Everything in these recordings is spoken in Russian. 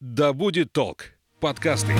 Да будет толк. Подкасты.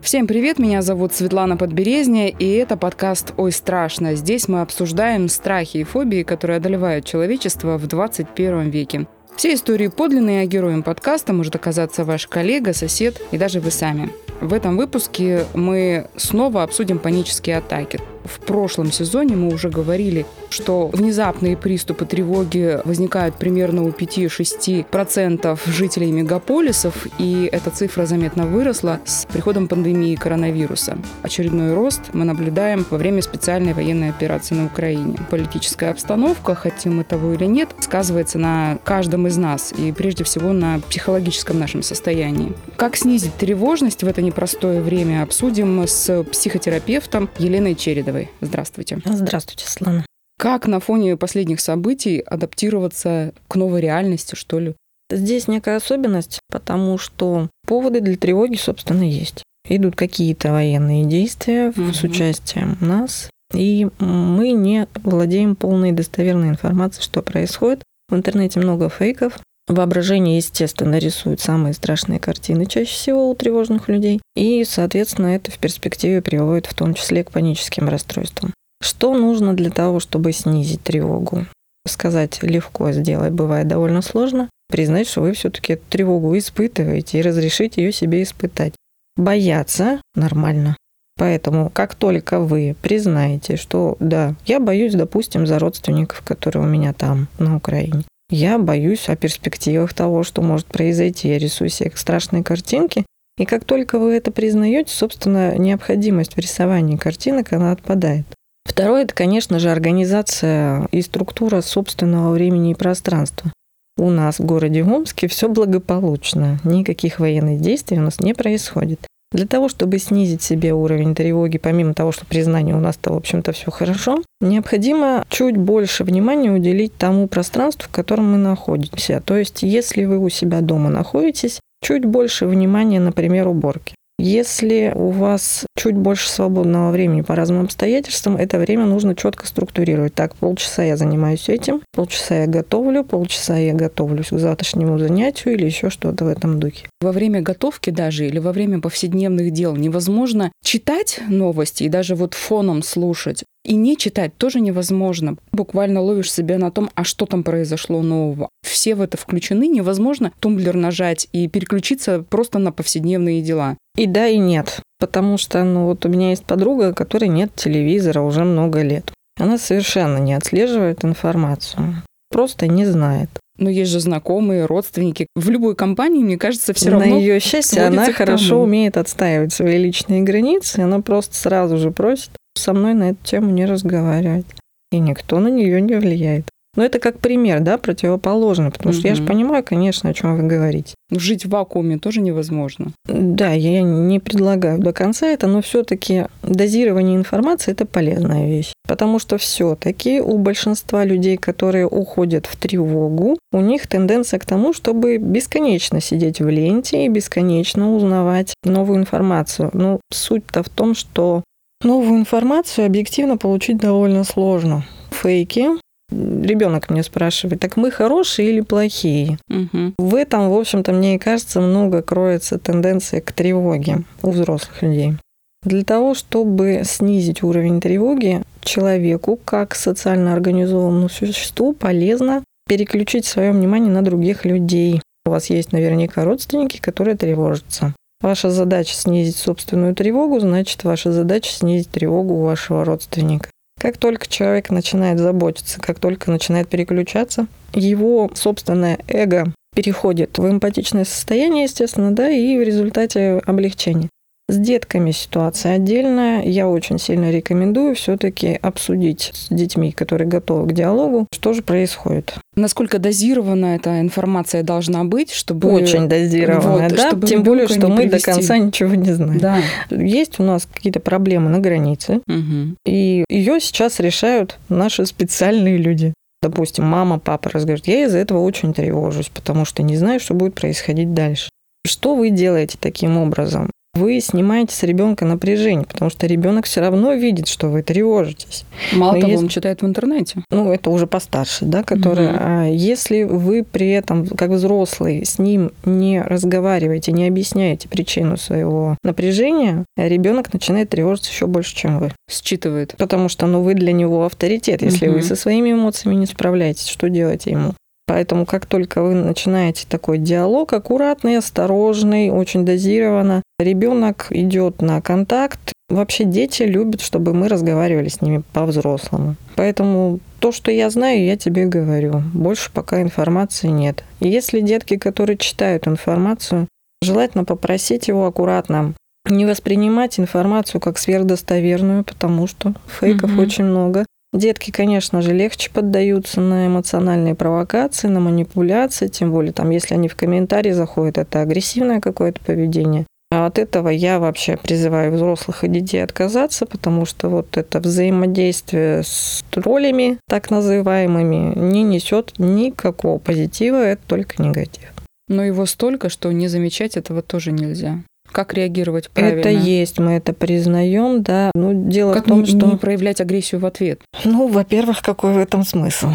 Всем привет, меня зовут Светлана Подберезня, и это подкаст «Ой, страшно». Здесь мы обсуждаем страхи и фобии, которые одолевают человечество в 21 веке. Все истории подлинные, а героем подкаста может оказаться ваш коллега, сосед и даже вы сами. В этом выпуске мы снова обсудим панические атаки. В прошлом сезоне мы уже говорили, что внезапные приступы тревоги возникают примерно у 5-6% жителей мегаполисов, и эта цифра заметно выросла с приходом пандемии коронавируса. Очередной рост мы наблюдаем во время специальной военной операции на Украине. Политическая обстановка, хотим мы того или нет, сказывается на каждом из нас, и прежде всего на психологическом нашем состоянии. Как снизить тревожность в это непростое время, обсудим с психотерапевтом Еленой Чередовой. Здравствуйте. Здравствуйте, Слана. Как на фоне последних событий адаптироваться к новой реальности, что ли? Здесь некая особенность, потому что поводы для тревоги, собственно, есть. Идут какие-то военные действия угу. с участием нас, и мы не владеем полной достоверной информацией, что происходит. В интернете много фейков, Воображение, естественно, рисует самые страшные картины чаще всего у тревожных людей. И, соответственно, это в перспективе приводит в том числе к паническим расстройствам. Что нужно для того, чтобы снизить тревогу? Сказать легко, сделать бывает довольно сложно. Признать, что вы все-таки тревогу испытываете и разрешить ее себе испытать. Бояться нормально. Поэтому, как только вы признаете, что да, я боюсь, допустим, за родственников, которые у меня там, на Украине, я боюсь о перспективах того, что может произойти. Я рисую себе страшные картинки. И как только вы это признаете, собственно, необходимость в рисовании картинок, она отпадает. Второе, это, конечно же, организация и структура собственного времени и пространства. У нас в городе Омске все благополучно, никаких военных действий у нас не происходит. Для того, чтобы снизить себе уровень тревоги, помимо того, что признание у нас-то, в общем-то, все хорошо, необходимо чуть больше внимания уделить тому пространству, в котором мы находимся. То есть, если вы у себя дома находитесь, чуть больше внимания, например, уборки. Если у вас чуть больше свободного времени по разным обстоятельствам, это время нужно четко структурировать. Так, полчаса я занимаюсь этим, полчаса я готовлю, полчаса я готовлюсь к завтрашнему занятию или еще что-то в этом духе. Во время готовки даже или во время повседневных дел невозможно читать новости и даже вот фоном слушать. И не читать тоже невозможно. Буквально ловишь себя на том, а что там произошло нового. Все в это включены, невозможно тумблер нажать и переключиться просто на повседневные дела. И да, и нет. Потому что, ну вот у меня есть подруга, которой нет телевизора уже много лет. Она совершенно не отслеживает информацию. Просто не знает. Но есть же знакомые, родственники. В любой компании, мне кажется, все равно. На ее счастье, она хорошо умеет отстаивать свои личные границы. Она просто сразу же просит со мной на эту тему не разговаривать. И никто на нее не влияет. Но это как пример, да, противоположный, потому угу. что я же понимаю, конечно, о чем вы говорите. Жить в вакууме тоже невозможно. Да, я не предлагаю до конца это, но все-таки дозирование информации это полезная вещь. Потому что все-таки у большинства людей, которые уходят в тревогу, у них тенденция к тому, чтобы бесконечно сидеть в ленте и бесконечно узнавать новую информацию. Ну, суть-то в том, что новую информацию объективно получить довольно сложно. Фейки ребенок мне спрашивает, так мы хорошие или плохие? Угу. В этом, в общем-то, мне кажется, много кроется тенденция к тревоге у взрослых людей. Для того, чтобы снизить уровень тревоги, человеку, как социально организованному существу, полезно переключить свое внимание на других людей. У вас есть наверняка родственники, которые тревожатся. Ваша задача снизить собственную тревогу, значит, ваша задача снизить тревогу у вашего родственника. Как только человек начинает заботиться, как только начинает переключаться, его собственное эго переходит в эмпатичное состояние, естественно, да, и в результате облегчения. С детками ситуация отдельная. Я очень сильно рекомендую все-таки обсудить с детьми, которые готовы к диалогу, что же происходит. Насколько дозирована эта информация должна быть, чтобы... Очень дозированная, вот, да, чтобы тем более, что мы привести. до конца ничего не знаем. Да. Есть у нас какие-то проблемы на границе, угу. и ее сейчас решают наши специальные люди. Допустим, мама, папа разговаривают, я из-за этого очень тревожусь, потому что не знаю, что будет происходить дальше. Что вы делаете таким образом? Вы снимаете с ребенка напряжение, потому что ребенок все равно видит, что вы тревожитесь. Мало Но того, если- он читает в интернете. Ну, это уже постарше, да, который. Мгм. а если вы при этом, как взрослый, с ним не разговариваете, не объясняете причину своего напряжения, ребенок начинает тревожиться еще больше, чем вы. Считывает. Потому что, ну, вы для него авторитет. Если Мгм. вы со своими эмоциями не справляетесь, что делать ему? Поэтому, как только вы начинаете такой диалог, аккуратный, осторожный, очень дозированно, ребенок идет на контакт. Вообще дети любят, чтобы мы разговаривали с ними по-взрослому. Поэтому то, что я знаю, я тебе говорю. Больше пока информации нет. И если детки, которые читают информацию, желательно попросить его аккуратно не воспринимать информацию как сверхдостоверную, потому что фейков Мгм. очень много. Детки, конечно же, легче поддаются на эмоциональные провокации, на манипуляции, тем более там, если они в комментарии заходят, это агрессивное какое-то поведение. А от этого я вообще призываю взрослых и детей отказаться, потому что вот это взаимодействие с троллями, так называемыми, не несет никакого позитива, это только негатив. Но его столько, что не замечать этого тоже нельзя. Как реагировать правильно? Это есть, мы это признаем, да. Но дело Как в том, не, что... не проявлять агрессию в ответ? Ну, во-первых, какой в этом смысл?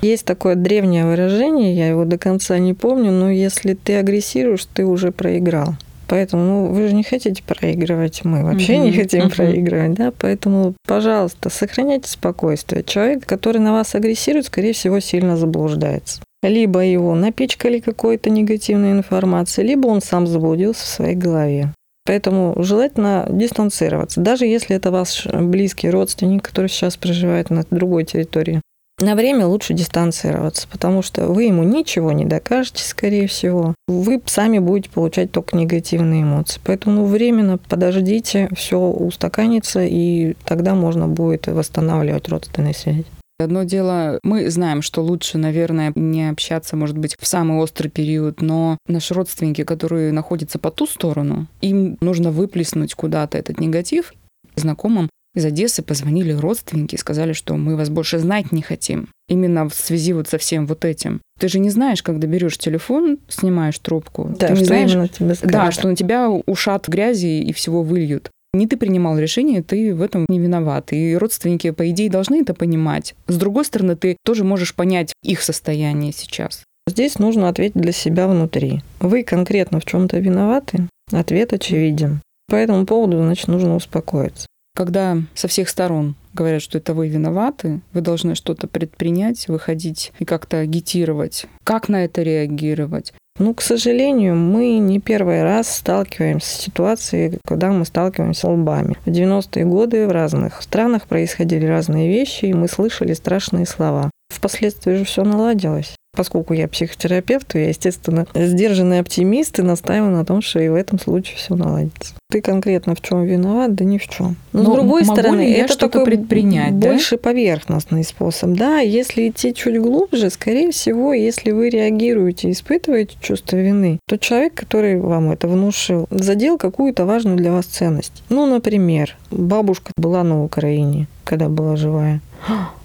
Есть такое древнее выражение, я его до конца не помню, но если ты агрессируешь, ты уже проиграл. Поэтому, ну, вы же не хотите проигрывать, мы вообще не Мгм, хотим мгм. проигрывать, да, поэтому, пожалуйста, сохраняйте спокойствие. Человек, который на вас агрессирует, скорее всего, сильно заблуждается. Либо его напичкали какой-то негативной информацией, либо он сам заблудился в своей голове. Поэтому желательно дистанцироваться, даже если это ваш близкий родственник, который сейчас проживает на другой территории. На время лучше дистанцироваться, потому что вы ему ничего не докажете, скорее всего. Вы сами будете получать только негативные эмоции. Поэтому временно подождите, все устаканится, и тогда можно будет восстанавливать родственные связи. Одно дело, мы знаем, что лучше, наверное, не общаться, может быть, в самый острый период, но наши родственники, которые находятся по ту сторону, им нужно выплеснуть куда-то этот негатив. Знакомым из Одессы позвонили родственники и сказали, что мы вас больше знать не хотим. Именно в связи вот со всем вот этим. Ты же не знаешь, когда берешь телефон, снимаешь трубку. Да, ты не что знаешь, тебе скажут. да, что на тебя ушат грязи и всего выльют. Не ты принимал решение, ты в этом не виноват. И родственники, по идее, должны это понимать. С другой стороны, ты тоже можешь понять их состояние сейчас. Здесь нужно ответить для себя внутри. Вы конкретно в чем-то виноваты? Ответ очевиден. По этому поводу, значит, нужно успокоиться. Когда со всех сторон говорят, что это вы виноваты, вы должны что-то предпринять, выходить и как-то агитировать. Как на это реагировать? Ну, к сожалению, мы не первый раз сталкиваемся с ситуацией, когда мы сталкиваемся лбами. В 90-е годы в разных странах происходили разные вещи, и мы слышали страшные слова. Впоследствии же все наладилось. Поскольку я психотерапевт, я, естественно, сдержанный оптимист и настаиваю на том, что и в этом случае все наладится. Ты конкретно в чем виноват, да ни в чем. Но, Но с другой могу стороны, это что-то такой предпринять, да? больше поверхностный способ. Да, если идти чуть глубже, скорее всего, если вы реагируете, испытываете чувство вины, то человек, который вам это внушил, задел какую-то важную для вас ценность. Ну, например, бабушка была на Украине, когда была живая.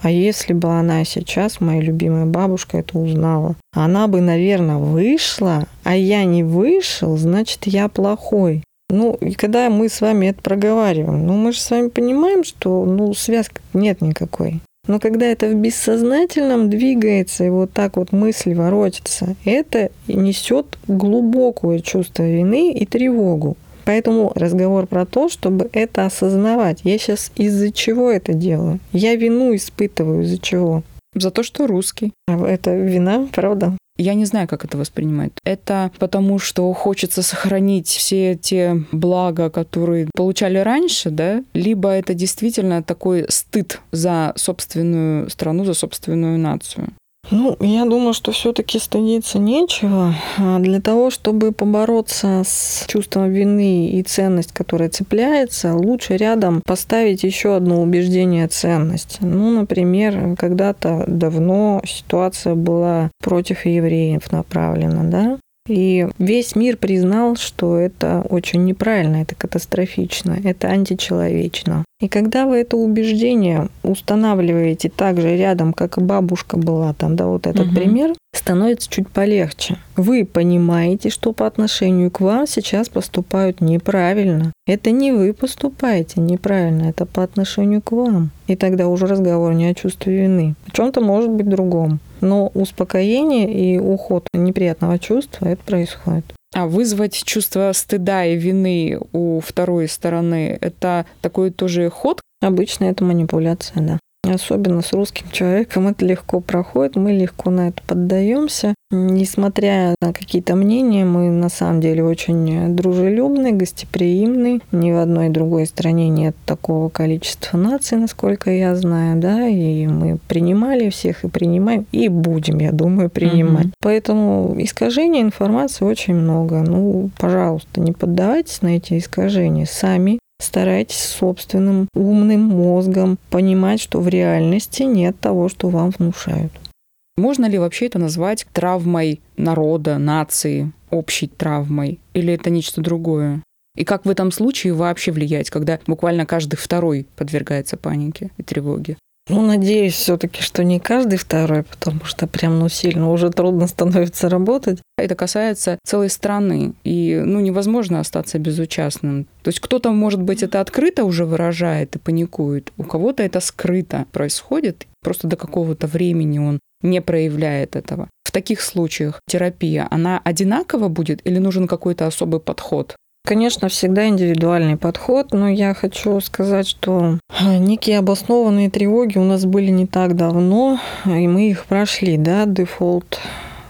А если бы она сейчас, моя любимая бабушка, это узнала, она бы, наверное, вышла, а я не вышел, значит, я плохой. Ну, и когда мы с вами это проговариваем, ну, мы же с вами понимаем, что, ну, связки нет никакой. Но когда это в бессознательном двигается, и вот так вот мысль воротится, это несет глубокое чувство вины и тревогу. Поэтому разговор про то, чтобы это осознавать. Я сейчас из-за чего это делаю? Я вину испытываю из-за чего? За то, что русский. А Это вина, правда? Я не знаю, как это воспринимать. Это потому, что хочется сохранить все те блага, которые получали раньше, да? Либо это действительно такой стыд за собственную страну, за собственную нацию. Ну, я думаю, что все-таки стыдиться нечего. А Для того, чтобы побороться с чувством вины и ценность, которая цепляется, лучше рядом поставить еще одно убеждение ценность. Ну, например, когда-то давно ситуация была против евреев направлена, да? И весь мир признал, что это очень неправильно, это катастрофично, это античеловечно. И когда вы это убеждение устанавливаете так же рядом, как и бабушка была там, да, вот этот угу. пример, становится чуть полегче. Вы понимаете, что по отношению к вам сейчас поступают неправильно. Это не вы поступаете неправильно, это по отношению к вам. И тогда уже разговор не о чувстве вины. О чем-то может быть другом. Но успокоение и уход неприятного чувства это происходит. А вызвать чувство стыда и вины у второй стороны – это такой тоже ход? Обычно это манипуляция, да. Особенно с русским человеком это легко проходит, мы легко на это поддаемся. Несмотря на какие-то мнения, мы на самом деле очень дружелюбны, гостеприимны. Ни в одной другой стране нет такого количества наций, насколько я знаю, да, и мы принимали всех и принимаем, и будем, я думаю, принимать. Угу. Поэтому искажений информации очень много. Ну, пожалуйста, не поддавайтесь на эти искажения сами Старайтесь собственным умным мозгом понимать, что в реальности нет того, что вам внушают. Можно ли вообще это назвать травмой народа, нации, общей травмой? Или это нечто другое? И как в этом случае вообще влиять, когда буквально каждый второй подвергается панике и тревоге? Ну, надеюсь все-таки, что не каждый второй, потому что прям, ну, сильно уже трудно становится работать. Это касается целой страны, и, ну, невозможно остаться безучастным. То есть кто-то, может быть, это открыто уже выражает и паникует, у кого-то это скрыто происходит, просто до какого-то времени он не проявляет этого. В таких случаях терапия, она одинаково будет или нужен какой-то особый подход? Конечно, всегда индивидуальный подход, но я хочу сказать, что а, некие обоснованные тревоги у нас были не так давно, и мы их прошли, да, дефолт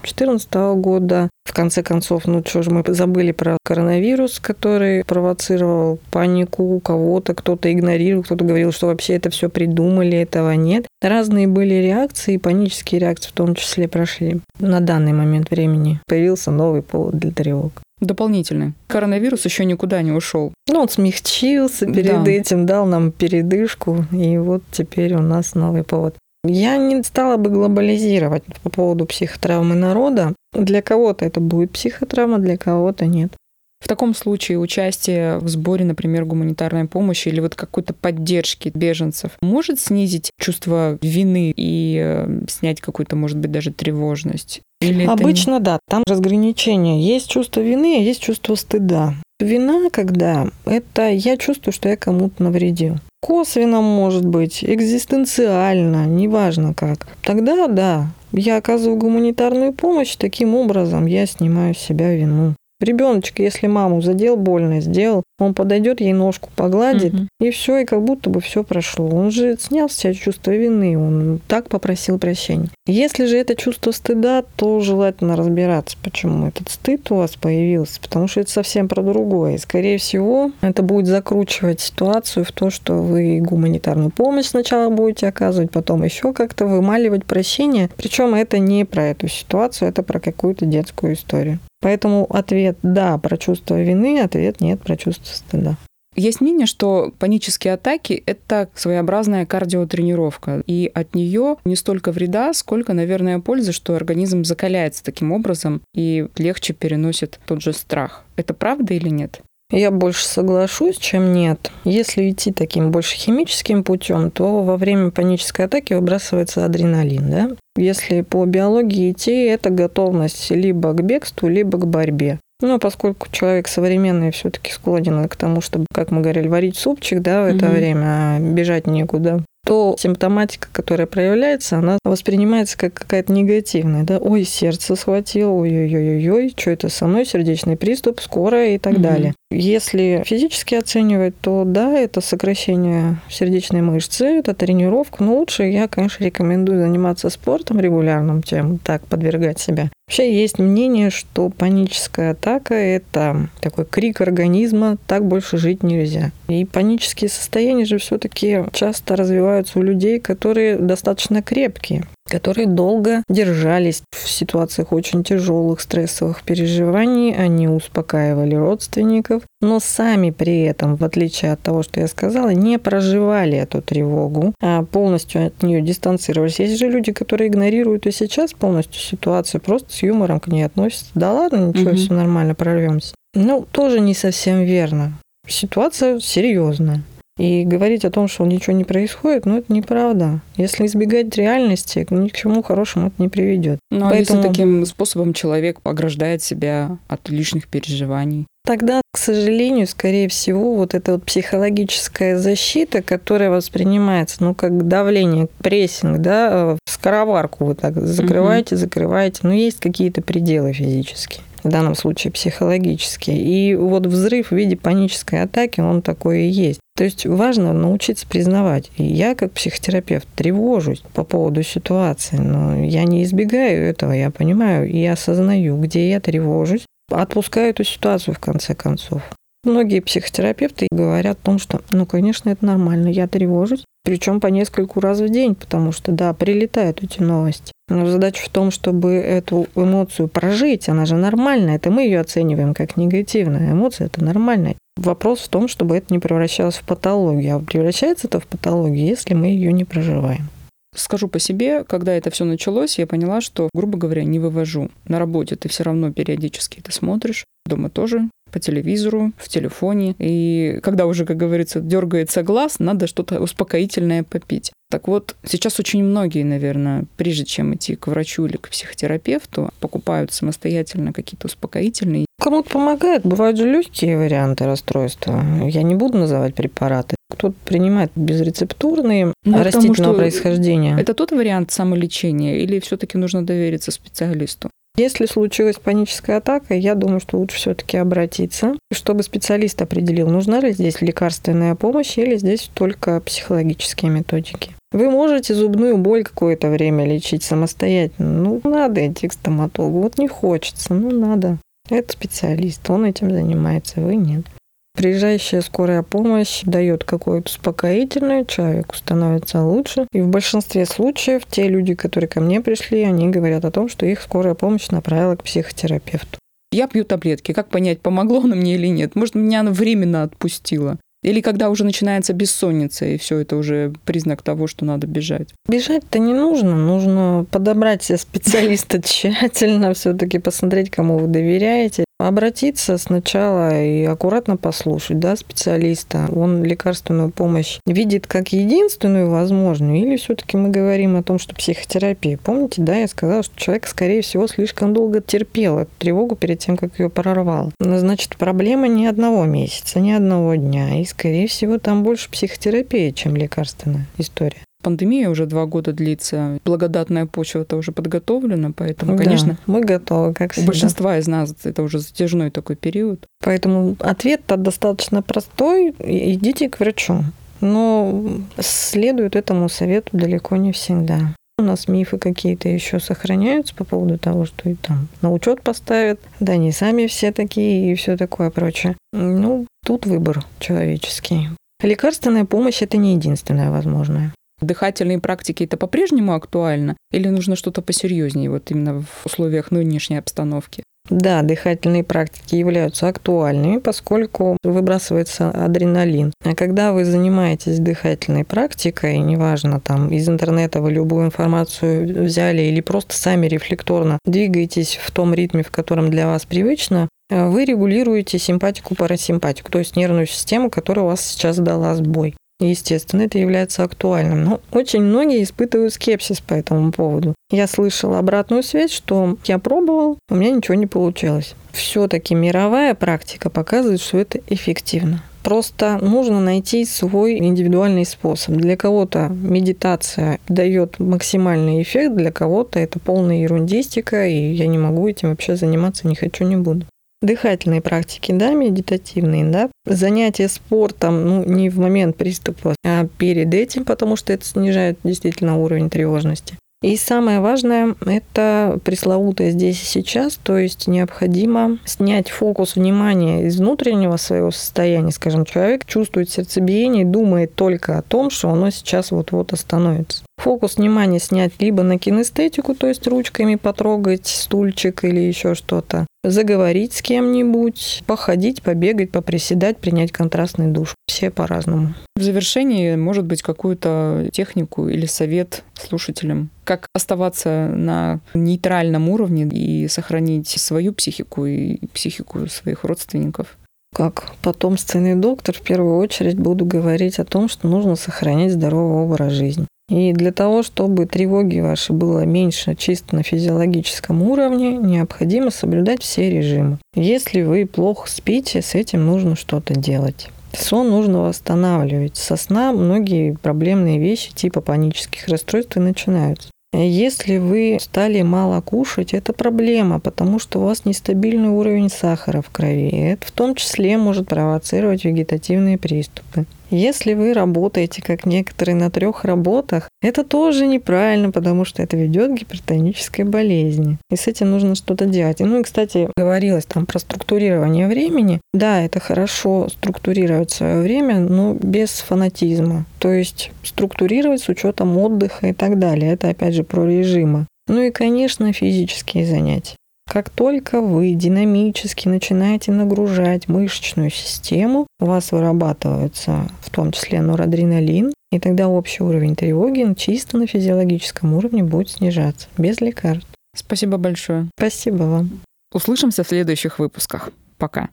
2014 года. В конце концов, ну что же, мы забыли про коронавирус, который провоцировал панику у кого-то, кто-то игнорировал, кто-то говорил, что вообще это все придумали, этого нет. Разные были реакции, панические реакции в том числе прошли. На данный момент времени появился новый повод для тревог дополнительный. Коронавирус еще никуда не ушел. Ну, он смягчился перед да. этим, дал нам передышку, и вот теперь у нас новый повод. Я не стала бы глобализировать по поводу психотравмы народа. Для кого-то это будет психотравма, для кого-то нет. В таком случае участие в сборе, например, гуманитарной помощи или вот какой-то поддержки беженцев может снизить чувство вины и э, снять какую-то, может быть, даже тревожность? Или Обычно не... да, там разграничение. Есть чувство вины, а есть чувство стыда. Вина, когда это я чувствую, что я кому-то навредил. Косвенно, может быть, экзистенциально, неважно как. Тогда да, я оказываю гуманитарную помощь, таким образом я снимаю с себя вину. Ребеночек, если маму задел больно, сделал, он подойдет ей ножку погладит, угу. и все, и как будто бы все прошло. Он же снял с себя чувство вины, он так попросил прощения. Если же это чувство стыда, то желательно разбираться, почему этот стыд у вас появился, потому что это совсем про другое. И, скорее всего, это будет закручивать ситуацию в то, что вы гуманитарную помощь сначала будете оказывать, потом еще как-то вымаливать прощение. Причем это не про эту ситуацию, это про какую-то детскую историю. Поэтому ответ «да» про чувство вины, ответ «нет» про чувство стыда. Есть мнение, что панические атаки – это своеобразная кардиотренировка, и от нее не столько вреда, сколько, наверное, пользы, что организм закаляется таким образом и легче переносит тот же страх. Это правда или нет? Я больше соглашусь, чем нет. Если идти таким больше химическим путем, то во время панической атаки выбрасывается адреналин. Да? Если по биологии идти, это готовность либо к бегству, либо к борьбе. Но поскольку человек современный все-таки склонен к тому, чтобы, как мы говорили, варить супчик, да, в это угу. время, а бежать некуда, то симптоматика, которая проявляется, она воспринимается как какая-то негативная. Да? Ой, сердце схватило, ой-ой-ой-ой, что это со мной, сердечный приступ, скорая и так угу. далее. Если физически оценивать, то да, это сокращение сердечной мышцы, это тренировка. Но лучше я, конечно, рекомендую заниматься спортом регулярным, чем так подвергать себя. Вообще есть мнение, что паническая атака – это такой крик организма, так больше жить нельзя. И панические состояния же все таки часто развиваются у людей, которые достаточно крепкие. Которые долго держались в ситуациях очень тяжелых стрессовых переживаний, они успокаивали родственников, но сами при этом, в отличие от того, что я сказала, не проживали эту тревогу, а полностью от нее дистанцировались. Есть же люди, которые игнорируют и сейчас полностью ситуацию, просто с юмором к ней относятся. Да ладно, ничего, угу. все нормально, прорвемся. Ну, тоже не совсем верно. Ситуация серьезная. И говорить о том, что ничего не происходит, ну, это неправда. Если избегать реальности, ни к чему хорошему это не приведет. Ну, Поэтому... а если таким способом человек ограждает себя от лишних переживаний? Тогда, к сожалению, скорее всего, вот эта вот психологическая защита, которая воспринимается, ну, как давление, прессинг, да, в скороварку вы так закрываете, угу. закрываете, но есть какие-то пределы физические в данном случае психологические. И вот взрыв в виде панической атаки, он такой и есть. То есть важно научиться признавать. И я, как психотерапевт, тревожусь по поводу ситуации, но я не избегаю этого, я понимаю и осознаю, где я тревожусь, отпускаю эту ситуацию в конце концов. Многие психотерапевты говорят о том, что, ну, конечно, это нормально, я тревожусь, причем по нескольку раз в день, потому что, да, прилетают эти новости. Но задача в том, чтобы эту эмоцию прожить, она же нормальная, это мы ее оцениваем как негативная. Эмоция это нормальная. Вопрос в том, чтобы это не превращалось в патологию. А превращается это в патологию, если мы ее не проживаем. Скажу по себе, когда это все началось, я поняла, что, грубо говоря, не вывожу. На работе ты все равно периодически это смотришь, дома тоже по телевизору, в телефоне. И когда уже, как говорится, дергается глаз, надо что-то успокоительное попить. Так вот, сейчас очень многие, наверное, прежде чем идти к врачу или к психотерапевту, покупают самостоятельно какие-то успокоительные. Кому-то помогает. Бывают же легкие варианты расстройства. Я не буду называть препараты. Кто-то принимает безрецептурные ну, растительного потому, происхождения. Это тот вариант самолечения или все-таки нужно довериться специалисту? Если случилась паническая атака, я думаю, что лучше все-таки обратиться, чтобы специалист определил, нужна ли здесь лекарственная помощь или здесь только психологические методики. Вы можете зубную боль какое-то время лечить самостоятельно. Ну, надо идти к стоматологу. Вот не хочется, ну, надо. Это специалист, он этим занимается, вы нет. Приезжающая скорая помощь дает какое-то успокоительное, человеку становится лучше. И в большинстве случаев те люди, которые ко мне пришли, они говорят о том, что их скорая помощь направила к психотерапевту. Я пью таблетки. Как понять, помогло оно мне или нет? Может, меня оно временно отпустило? Или когда уже начинается бессонница, и все это уже признак того, что надо бежать? Бежать-то не нужно. Нужно подобрать себе специалиста тщательно, все-таки посмотреть, кому вы доверяете. Обратиться сначала и аккуратно послушать да, специалиста. Он лекарственную помощь видит как единственную возможную, или все-таки мы говорим о том, что психотерапия. Помните, да, я сказала, что человек, скорее всего, слишком долго терпел эту тревогу перед тем, как ее прорвал. Значит, проблема не одного месяца, не одного дня. И, скорее всего, там больше психотерапия, чем лекарственная история. Пандемия уже два года длится, благодатная почва-то уже подготовлена, поэтому, конечно, да, мы готовы, как всегда. У большинства из нас это уже затяжной такой период. Поэтому ответ-то достаточно простой. Идите к врачу. Но следует этому совету далеко не всегда. У нас мифы какие-то еще сохраняются по поводу того, что и там на учет поставят, да не сами все такие и все такое прочее. Ну, тут выбор человеческий. Лекарственная помощь – это не единственная возможная. Дыхательные практики это по-прежнему актуально или нужно что-то посерьезнее вот именно в условиях нынешней обстановки? Да, дыхательные практики являются актуальными, поскольку выбрасывается адреналин. А когда вы занимаетесь дыхательной практикой, неважно, там из интернета вы любую информацию взяли или просто сами рефлекторно двигаетесь в том ритме, в котором для вас привычно, вы регулируете симпатику-парасимпатику, то есть нервную систему, которая у вас сейчас дала сбой. Естественно, это является актуальным. Но очень многие испытывают скепсис по этому поводу. Я слышала обратную связь, что я пробовал, у меня ничего не получилось. Все-таки мировая практика показывает, что это эффективно. Просто нужно найти свой индивидуальный способ. Для кого-то медитация дает максимальный эффект, для кого-то это полная ерундистика, и я не могу этим вообще заниматься, не хочу, не буду дыхательные практики, да, медитативные, да, занятия спортом, ну, не в момент приступа, а перед этим, потому что это снижает действительно уровень тревожности. И самое важное – это пресловутое здесь и сейчас, то есть необходимо снять фокус внимания из внутреннего своего состояния. Скажем, человек чувствует сердцебиение думает только о том, что оно сейчас вот-вот остановится. Фокус внимания снять либо на кинестетику, то есть ручками потрогать стульчик или еще что-то, заговорить с кем-нибудь, походить, побегать, поприседать, принять контрастный душ. Все по-разному. В завершении, может быть, какую-то технику или совет слушателям, как оставаться на нейтральном уровне и сохранить свою психику и психику своих родственников. Как потомственный доктор, в первую очередь буду говорить о том, что нужно сохранять здоровый образ жизни. И для того, чтобы тревоги ваши было меньше чисто на физиологическом уровне, необходимо соблюдать все режимы. Если вы плохо спите, с этим нужно что-то делать. Сон нужно восстанавливать. Со сна многие проблемные вещи типа панических расстройств и начинаются. Если вы стали мало кушать, это проблема, потому что у вас нестабильный уровень сахара в крови. Это в том числе может провоцировать вегетативные приступы. Если вы работаете, как некоторые, на трех работах, это тоже неправильно, потому что это ведет к гипертонической болезни. И с этим нужно что-то делать. Ну и, кстати, говорилось там про структурирование времени. Да, это хорошо структурировать свое время, но без фанатизма. То есть структурировать с учетом отдыха и так далее. Это опять же про режимы. Ну и, конечно, физические занятия. Как только вы динамически начинаете нагружать мышечную систему, у вас вырабатывается в том числе норадреналин, и тогда общий уровень тревоги чисто на физиологическом уровне будет снижаться, без лекарств. Спасибо большое. Спасибо вам. Услышимся в следующих выпусках. Пока.